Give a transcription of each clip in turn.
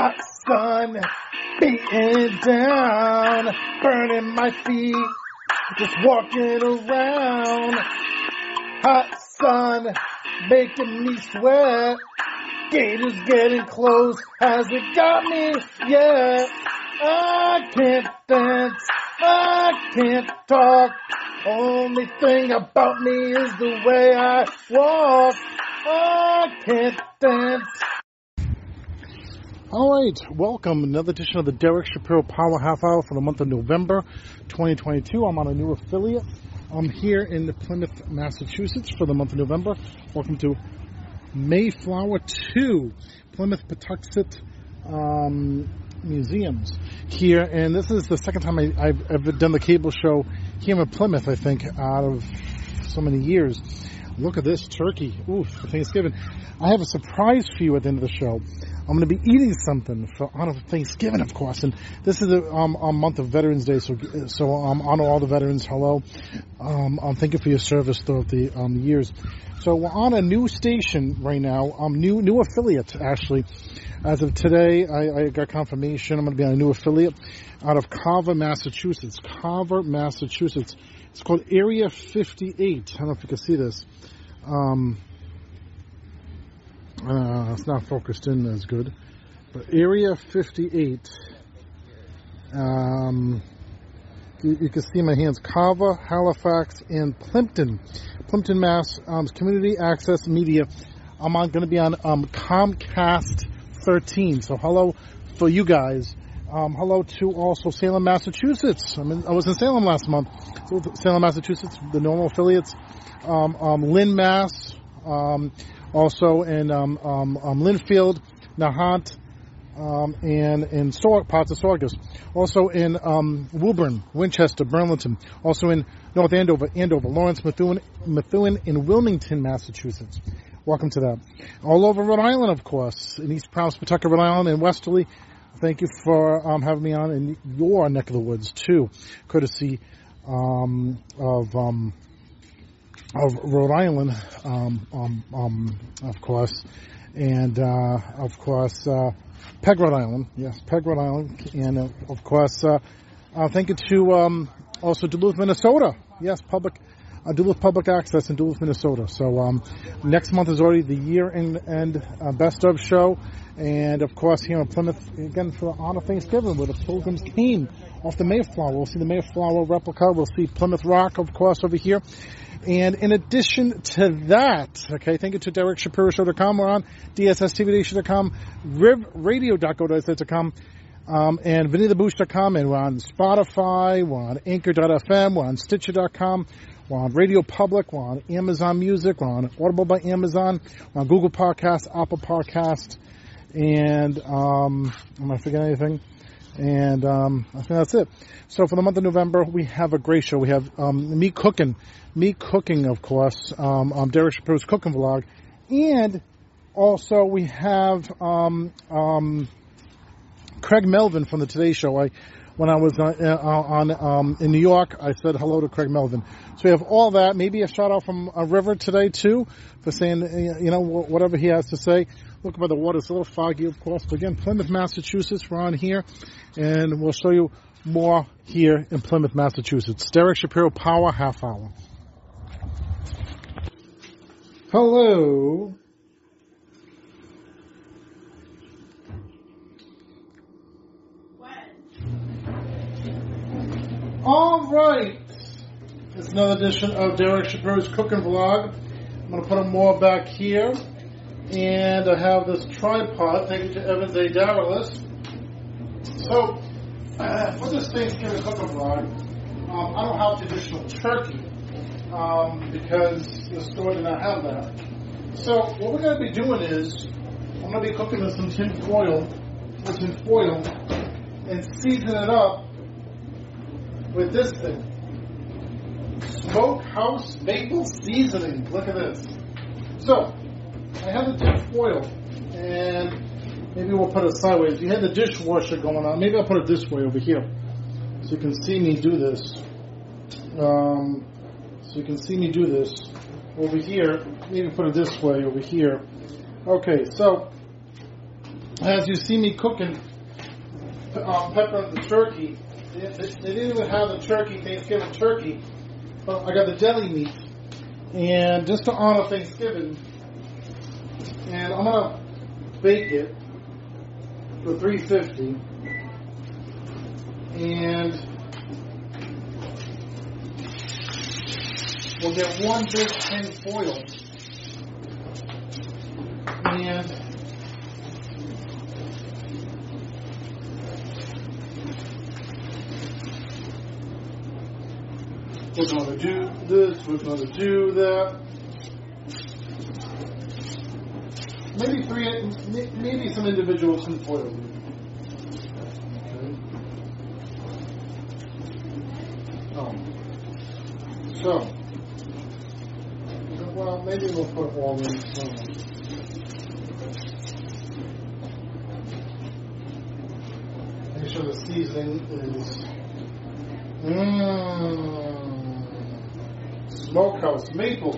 Hot sun beating down, burning my feet, just walking around. Hot sun making me sweat. Gate is getting close, has it got me yet? I can't dance, I can't talk. Only thing about me is the way I walk. I can't dance. All right, welcome. Another edition of the Derek Shapiro Power Half Hour for the month of November 2022. I'm on a new affiliate. I'm here in Plymouth, Massachusetts for the month of November. Welcome to Mayflower 2, Plymouth Patuxet um, Museums here. And this is the second time I, have done the cable show here in Plymouth, I think, out of so many years. Look at this turkey. Ooh, for Thanksgiving. I have a surprise for you at the end of the show. I'm going to be eating something for honor of Thanksgiving, of course. And this is a, um, month of Veterans Day, so so um, honor all the veterans. Hello. Um, um, thank you for your service throughout the um, years. So we're on a new station right now, um, new new affiliate actually. As of today, I, I got confirmation. I'm going to be on a new affiliate out of Carver, Massachusetts. Carver, Massachusetts. It's called Area 58. I don't know if you can see this. Um, uh, it's not focused in as good, but Area 58. Um, you, you, can see my hands: Carver, Halifax, and Plympton. Plympton, Mass. Um, community Access Media. I'm going to be on um, Comcast 13. So hello for you guys. Um, hello to also Salem, Massachusetts. I mean, I was in Salem last month. So Salem, Massachusetts, the normal affiliates. Um, um, Lynn, Mass. Um, also in um, um, Lynnfield, Nahant, and in Sor- parts of Saugus. Also in Woburn, Winchester, Burlington. Also in North Andover, Andover, Lawrence, Methuen, Methuen, in Wilmington, Massachusetts. Welcome to that. All over Rhode Island, of course, in East Providence, Pawtucket, Rhode Island, and Westerly. Thank you for um, having me on in your neck of the woods too, courtesy um, of um, of Rhode Island, um, um, um, of course, and uh, of course uh, Peg, Rhode Island. Yes, Peg, Rhode Island, and uh, of course, uh, uh, thank you to also Duluth, Minnesota. Yes, public. Duluth Public Access in Duluth, Minnesota. So um, next month is already the year end, end uh, best of show, and of course here in Plymouth again for the honor Thanksgiving where the Pilgrims came off the Mayflower. We'll see the Mayflower replica. We'll see Plymouth Rock, of course, over here. And in addition to that, okay, thank you to DerekShapiroShow.com. We're on DSSTVNation.com, RivRadio.go.com, um, and VinnyTheBoost.com, and we're on Spotify, we're on Anchor.fm, we're on Stitcher.com, we're on Radio Public, we're on Amazon Music, we're on Audible by Amazon, we're on Google Podcast, Apple Podcast, and um, am I forgetting anything? And um, I think that's it. So for the month of November, we have a great show. We have um, me cooking, me cooking, of course, um, on Derek Shapiro's cooking vlog, and also we have um, um, Craig Melvin from the Today Show. I when I was on, uh, on um, in New York, I said hello to Craig Melvin. So we have all that. Maybe a shout out from a River today too for saying uh, you know whatever he has to say. Look by the water; it's a little foggy, of course. But again, Plymouth, Massachusetts, we're on here, and we'll show you more here in Plymouth, Massachusetts. Derek Shapiro Power Half Hour. Hello. All right. It's another edition of Derek Shapiro's cooking vlog. I'm going to put them more back here. And I have this tripod. Thank you to Evans A. Davalis. So, uh, for this Thanksgiving cooking vlog, um, I don't have traditional turkey um, because the store did not have that. So, what we're going to be doing is, I'm going to be cooking in some tin foil, with tin foil, and season it up with this thing. Smokehouse maple seasoning. Look at this. So, I have the tin foil, and maybe we'll put it sideways. You had the dishwasher going on. Maybe I'll put it this way over here, so you can see me do this. Um, so you can see me do this over here. Maybe put it this way over here. Okay, so as you see me cooking um, pepper the turkey, they, they, they didn't even have the turkey, Thanksgiving turkey, but I got the deli meat. And just to honor Thanksgiving, and I'm gonna bake it for 350 and we'll get one big tin foil and we're going to do this, we're going to do that. Maybe three, maybe some individuals can foil. Oh. So, well, maybe we'll put all in. Make sure the seasoning is. Mmm. Smokehouse maple.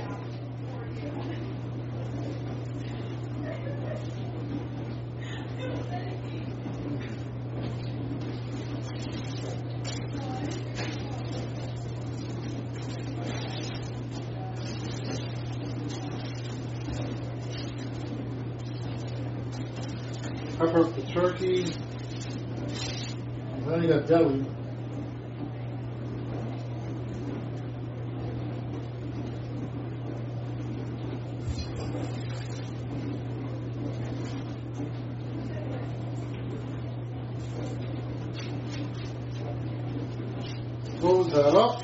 Pepper the turkey. Then you got deli. Close that up.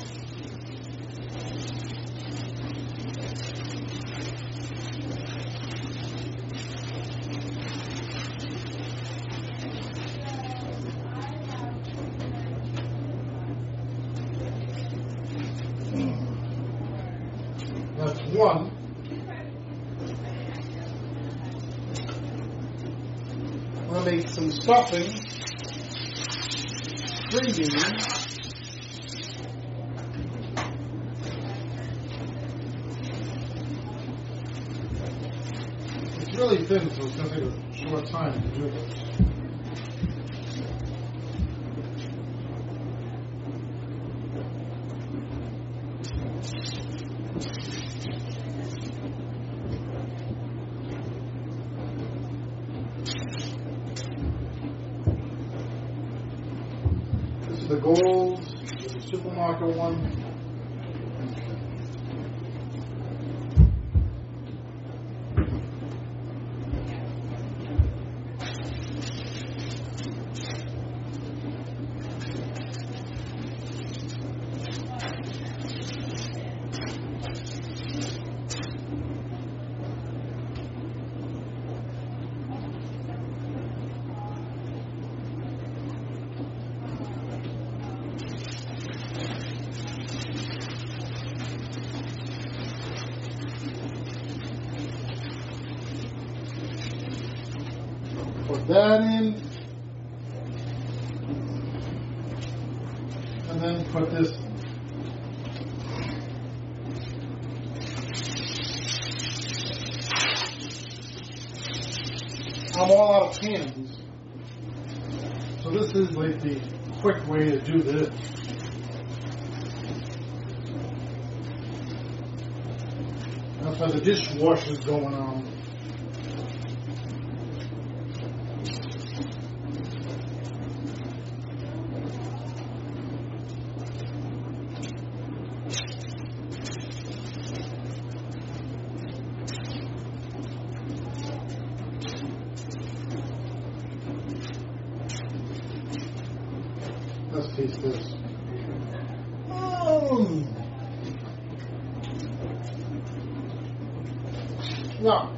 That's one. I'm gonna Green beans. It's really thin, so it's gonna take a short time to do this. This is the gold, the supermarket one. Put that in. And then put this. I'm all out of pans. So this is like the quick way to do this. That's why the dishwasher's going on. Let's taste this. Mm. No.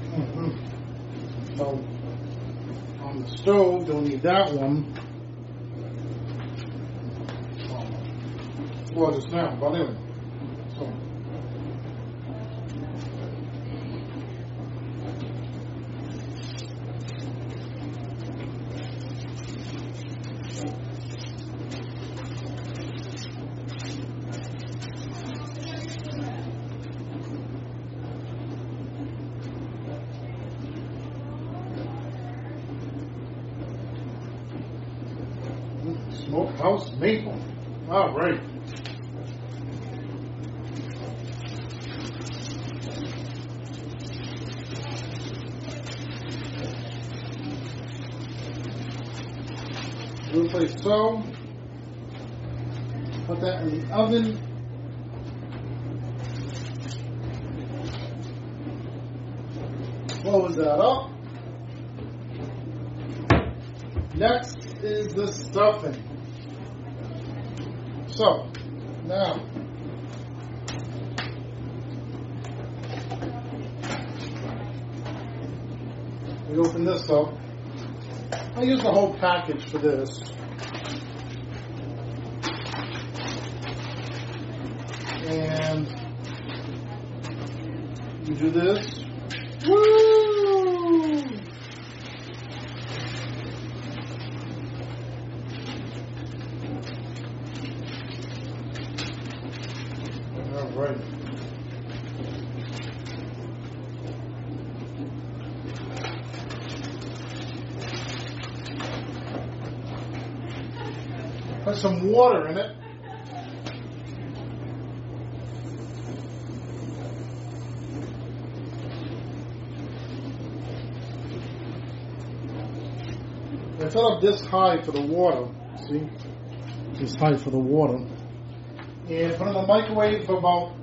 Mhm. So, on the stove, don't need that one. Well, just now, but anyway. So. Smokehouse maple. All right. It like so. Put that in the oven. Close that up. Next is the stuffing. So, now, we open this up. I use the whole package for this. And you do this. Woo! All right. Put some water in it. I fill up this high for the water. See? This high for the water. And put it in the microwave for about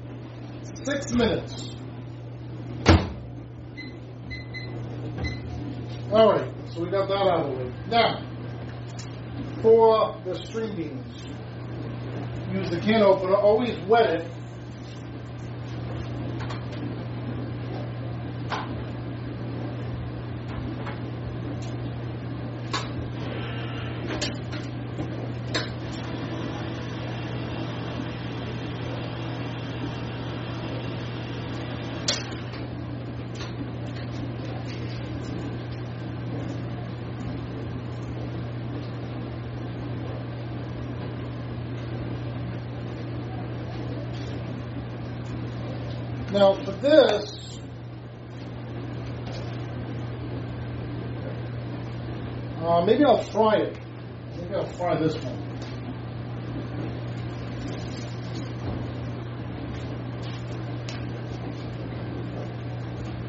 six minutes. Alright, so we got that out of the way. Now, for the beans, use the can opener, always wet it. Now, for this, uh, maybe I'll fry it. Maybe I'll fry this one.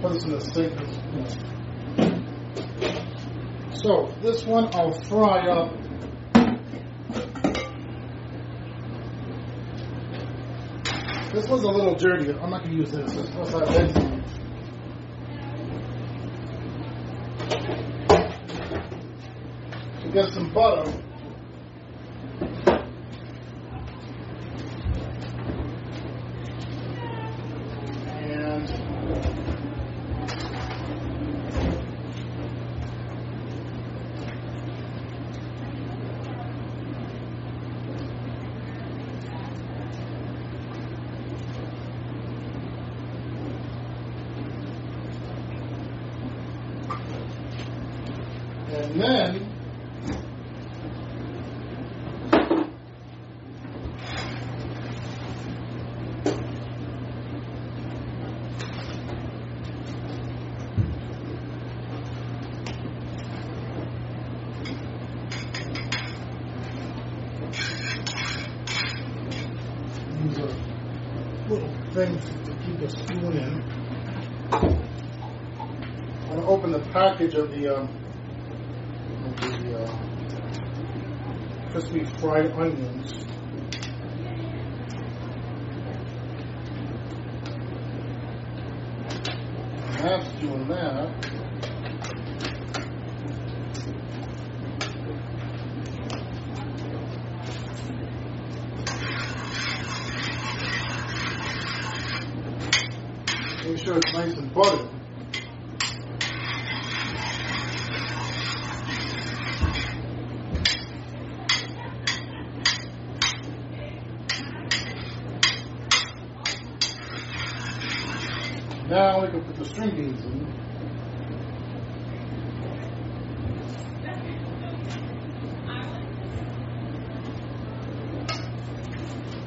Put this in the sink. So, this one I'll fry up. This one's a little dirty. I'm not going to use this. This must have. Get some butter. And and then These are little things to keep a spoon in. I'm going to open the package of the, um, of the uh, crispy fried onions. That's doing that.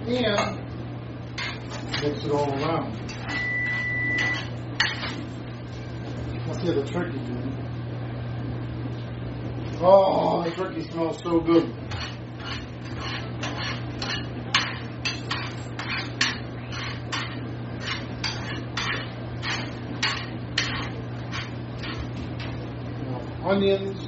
and mix it all around. What's the other turkey doing? Oh, the turkey smells so good. Onions,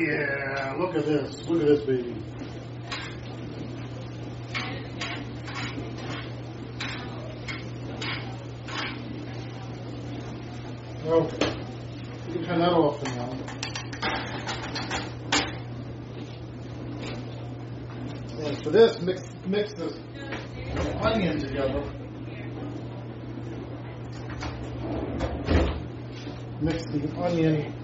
Yeah, look at this. Look at this baby. Okay. You can turn that off now. And for this, mix mix this onion together. Mix the onion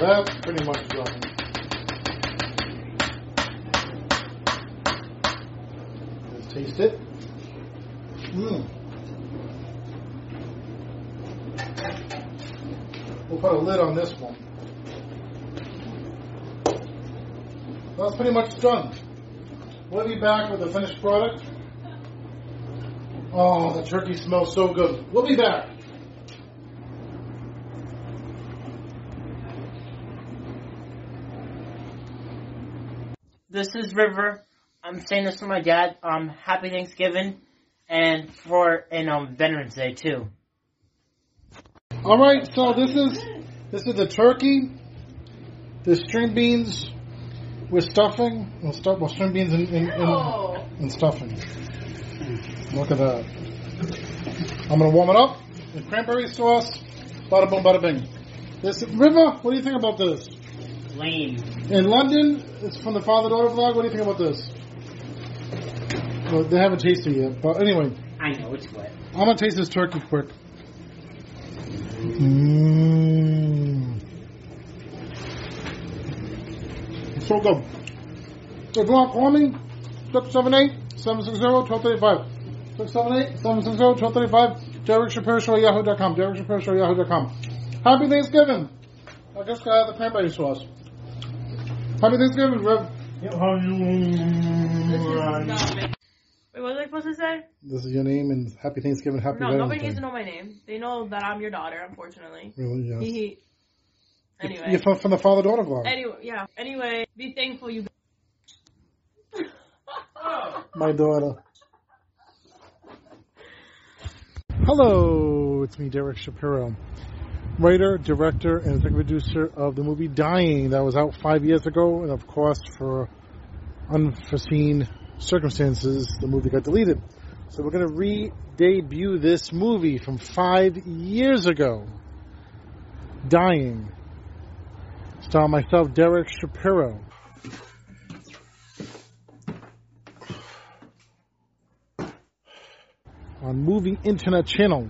That's pretty much done. Let's taste it. Mmm. We'll put a lid on this one. That's pretty much done. We'll be back with the finished product. Oh, the turkey smells so good. We'll be back. This is River. I'm saying this for my dad. Um, happy Thanksgiving, and for and um Veterans Day too. All right, so this is this is the turkey, the string beans with stuffing. Well, stuff, well string beans and, and, and, and stuffing. Look at that. I'm gonna warm it up with cranberry sauce. Bada boom, bada bing. This River, what do you think about this? Lame. In London, it's from the father daughter vlog. What do you think about this? Well, they haven't tasted it yet, but anyway, I know it's wet. I'm gonna taste this turkey quick. Mmm. So good. So if you want to call me, 678-760-1235. 678-760-1235. Derek Shapiro Show yahoo.com. Derek Shapiro Show yahoo.com. Happy Thanksgiving. I just got the cranberry sauce. Happy Thanksgiving, Rev. How are you? Wait, what was I supposed to say? This is your name and happy Thanksgiving, happy No, nobody needs to know my name. They know that I'm your daughter, unfortunately. Really, yes. Hee. Anyway. You're from, from the father daughter vlog. Anyway, yeah. Anyway, be thankful you. My daughter. Hello, it's me, Derek Shapiro, writer, director, and executive producer of the movie Dying that was out five years ago, and of course, for unforeseen circumstances, the movie got deleted. So we're going to re-debut this movie from five years ago, Dying. Star myself, Derek Shapiro. on movie internet channel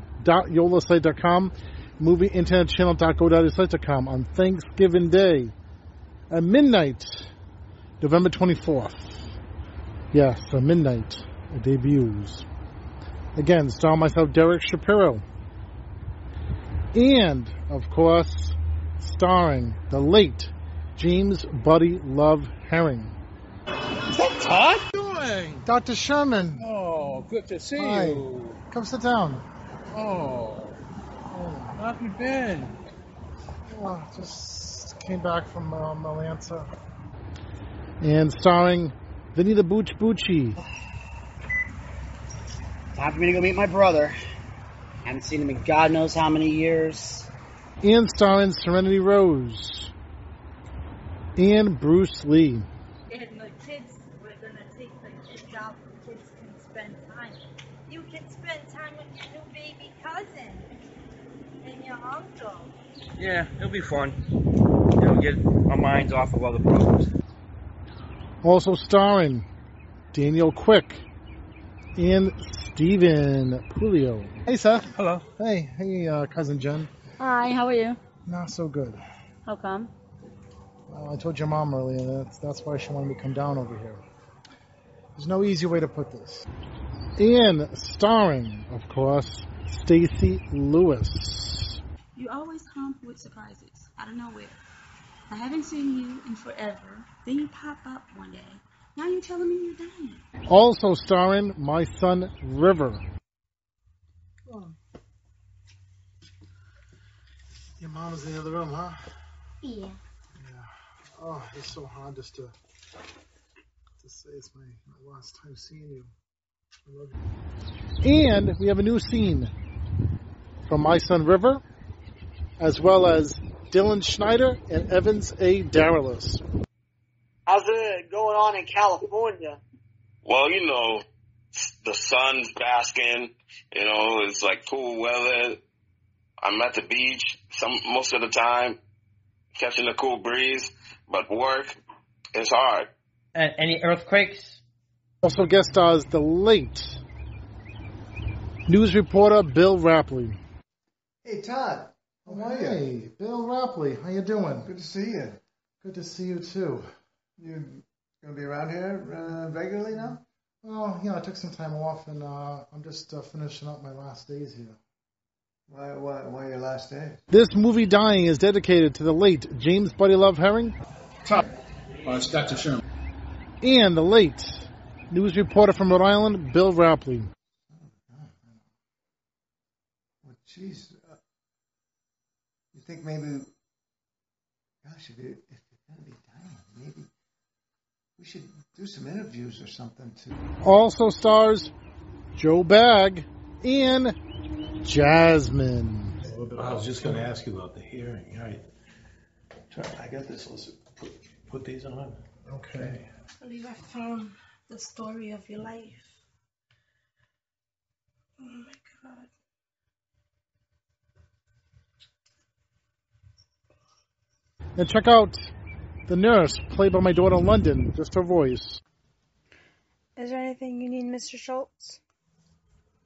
movie internet channel dot go.site.com on Thanksgiving Day at midnight, November 24th. Yes, a midnight it debuts. Again, star myself, Derek Shapiro. And, of course, starring the late James Buddy Love Herring. Is that Todd? doing? Dr. Sherman, Oh, good to see Hi. you. come sit down. Oh, how have you been? Oh, just came back from um, Atlanta. And starring Vinny the Booch Bucci. Time for me to go meet my brother. Haven't seen him in God knows how many years. And starring Serenity Rose. And Bruce Lee. and the kids, we're gonna take the kids out. The kids can spend time. You can spend time with your new baby cousin and your uncle. Yeah, it'll be fun. You know, get our minds off of other problems. Also starring Daniel Quick and Stephen Pulio. Hey, Seth. Hello. Hey, hey, uh, cousin Jen. Hi, how are you? Not so good. How come? Well, I told your mom earlier that's that's why she wanted me to come down over here. There's no easy way to put this. And starring, of course, Stacy Lewis. You always come with surprises out of nowhere. I haven't seen you in forever. Then you pop up one day. Now you're telling me you're dying. Also starring my son River. Oh. Your mom's in the other room, huh? Yeah. Oh, it's so hard just to to say it's my, my last time seeing you. I love you. And we have a new scene from my son River, as well as Dylan Schneider and Evans A. Daralis. How's it going on in California? Well, you know, the sun's basking. You know, it's like cool weather. I'm at the beach some most of the time, catching a cool breeze. But work is hard. And any earthquakes? Also guest stars the late news reporter Bill Rapley. Hey Todd, how are you? Hey, Bill Rapley, how you doing? Good to see you. Good to see you too. You gonna be around here uh, regularly now? Well, you know, I took some time off, and uh, I'm just uh, finishing up my last days here. Why, why, why your last day? This movie dying is dedicated to the late James Buddy Love Herring Todd. Oh, it's Dr. Sherman. and the late news reporter from Rhode Island, Bill Rapley. Well, jeez. You think maybe, gosh, if, you, if you're gonna be dying, maybe we should do some interviews or something too. Also stars Joe Bag and Jasmine. I was just going to ask you about the hearing. All right. I got this. Let's put, put these on. Okay. I believe I found the story of your life. Oh my god. And check out the nurse, played by my daughter in London, just her voice. Is there anything you need, Mr. Schultz?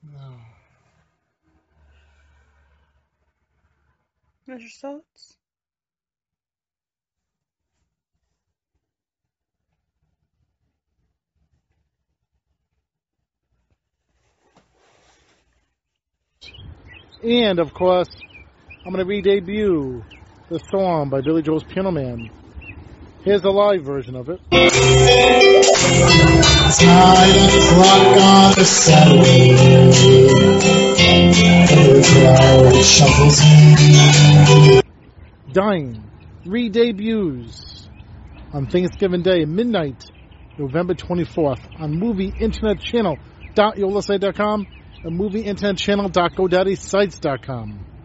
No. Mr. Schultz? And of course, I'm going to re-debut the song by Billy Joel's Piano Man. Here's the live version of it. Clock on Saturday. Dying re-debuts on Thanksgiving Day, midnight, November 24th on Movie Internet Channel .yolasite.com and Movie Internet Channel .godaddysites.com.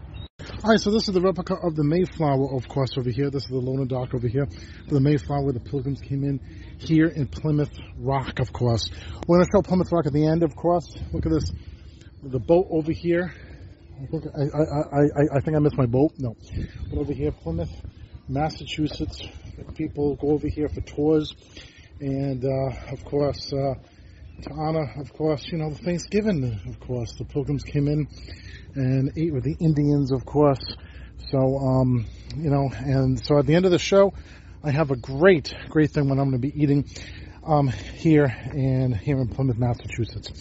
All right, so this is the replica of the Mayflower, of course, over here. This is the Lona Dock over here. The Mayflower, the Pilgrims came in here in Plymouth Rock, of course. We're going to show Plymouth Rock at the end, of course. Look at this, the boat over here. I think I, I, I, I think I missed my boat. No, but over here, Plymouth, Massachusetts. People go over here for tours, and uh, of course, uh, to honor, of course, you know, Thanksgiving. Of course, the Pilgrims came in and ate with the Indians, of course. So, um, you know, and so at the end of the show, I have a great, great thing when I'm going to be eating. um, here in here in Plymouth, Massachusetts.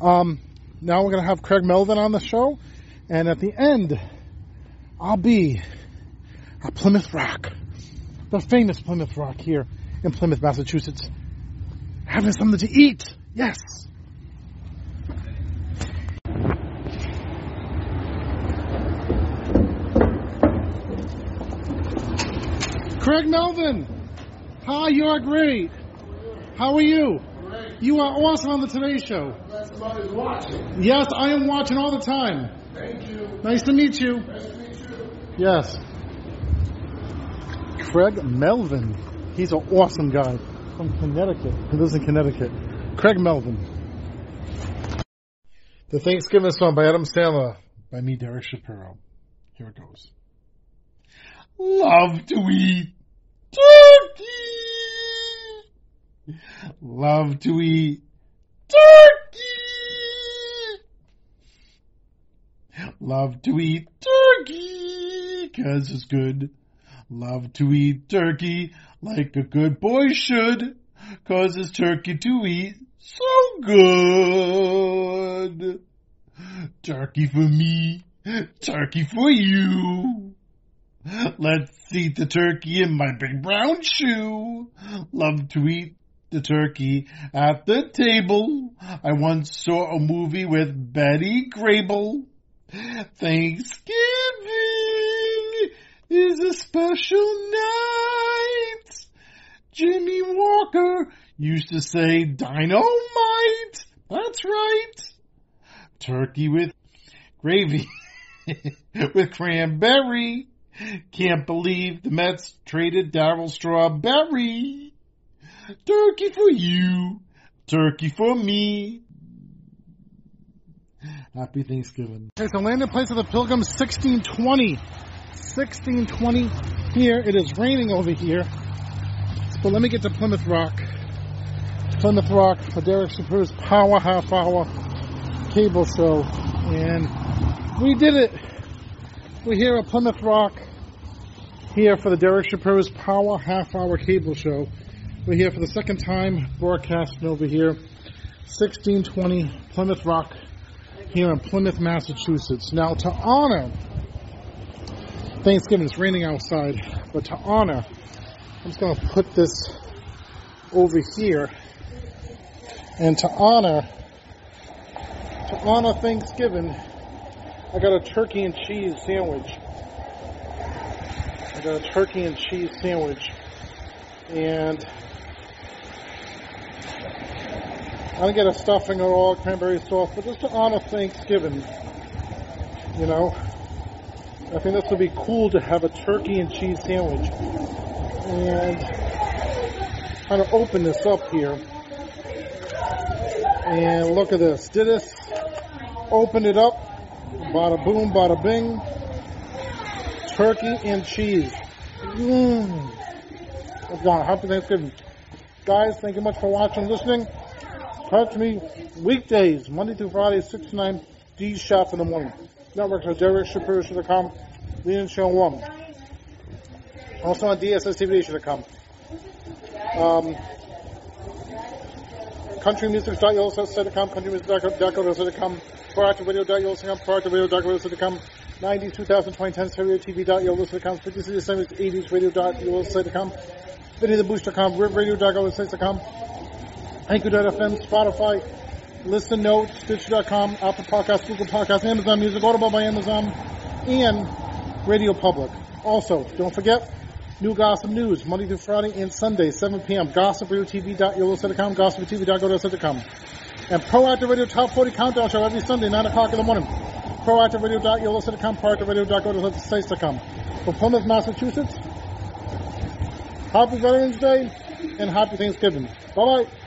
Um, now we're gonna have Craig Melvin on the show, and at the end, I'll be at Plymouth Rock, the famous Plymouth Rock here in Plymouth, Massachusetts, having something to eat. Yes. Craig Melvin. Hi, you are great. How are you? You are awesome on the Today Show. Somebody's watching. Yes, I am watching all the time. Thank you. Nice to meet you. Nice to meet you. Yes. Craig Melvin. He's an awesome guy from Connecticut. He lives in Connecticut. Craig Melvin. The Thanksgiving song by Adam Sandler by me, Derek Shapiro. Here it goes. Love to eat turkey. Love to eat turkey. Love to eat turkey cause it's good. Love to eat turkey like a good boy should cause it's turkey to eat so good. Turkey for me, turkey for you. Let's eat the turkey in my big brown shoe. Love to eat the turkey at the table. I once saw a movie with Betty Grable. Thanksgiving is a special night. Jimmie Walker used to say dynamite. That's right. Turkey with gravy with cranberry. Can't believe the Mets traded Darryl Strawberry. Turkey for you. Turkey for me. Happy Thanksgiving. Okay, so landing place of the Pilgrims 1620. 1620 here. It is raining over here. But let me get to Plymouth Rock. Plymouth Rock for Derek Shapiro's Power Half Hour cable show. And we did it. We're here at Plymouth Rock. Here for the Derek Shapiro's Power Half Hour cable show. We're here for the second time broadcasting over here. 1620 Plymouth Rock here in Plymouth, Massachusetts. Now, to honor Thanksgiving, it's raining outside, but to honor, I'm just going to put this over here. And to honor, to honor Thanksgiving, I got a turkey and cheese sandwich. I got a turkey and cheese sandwich. And I didn't get a stuffing or all cranberry sauce, but just to honor Thanksgiving, you know, I think this would be cool to have a turkey and cheese sandwich. And kind of open this up here. And look at this. Did this? Open it up. Bada boom, bada bing. Turkey and cheese. Mmm. It's. Happy Thanksgiving. Guys, thank you much for watching and listening. Talk to me weekdays, Monday through Friday, 6 to 9, D Shop in the morning. Networks are Derek Shapiro.com, Lean Show 1. Also on DSSTV.com. Um, countrymusic.yolasite.com, countrymusic.com, proactiveradio.yolasite.com, proactiveradio.yolasite.com, 90s, 2020, 10 stereo TV.yolasite.com, 50s, 70s, 80s, radio.yolasite.com, videotheboost.com, ribradio.yolasite.com, Anchor.fm, Spotify, Listen Notes, Stitch.com, Apple Podcasts, Google Podcasts, Amazon Music, Audible by Amazon, and Radio Public. Also, don't forget, new gossip news, Monday through Friday and Sunday, 7 p.m. GossipRadioTV.yolasite.com, GossipTV.go.com, and Proactive Radio Top 40 Countdown Show every Sunday, 9 o'clock in the morning. ProactiveRadio.yolasite.com, ProactiveRadio.go.com. For Plymouth, Massachusetts, Happy Veterans Day and Happy Thanksgiving. Bye-bye.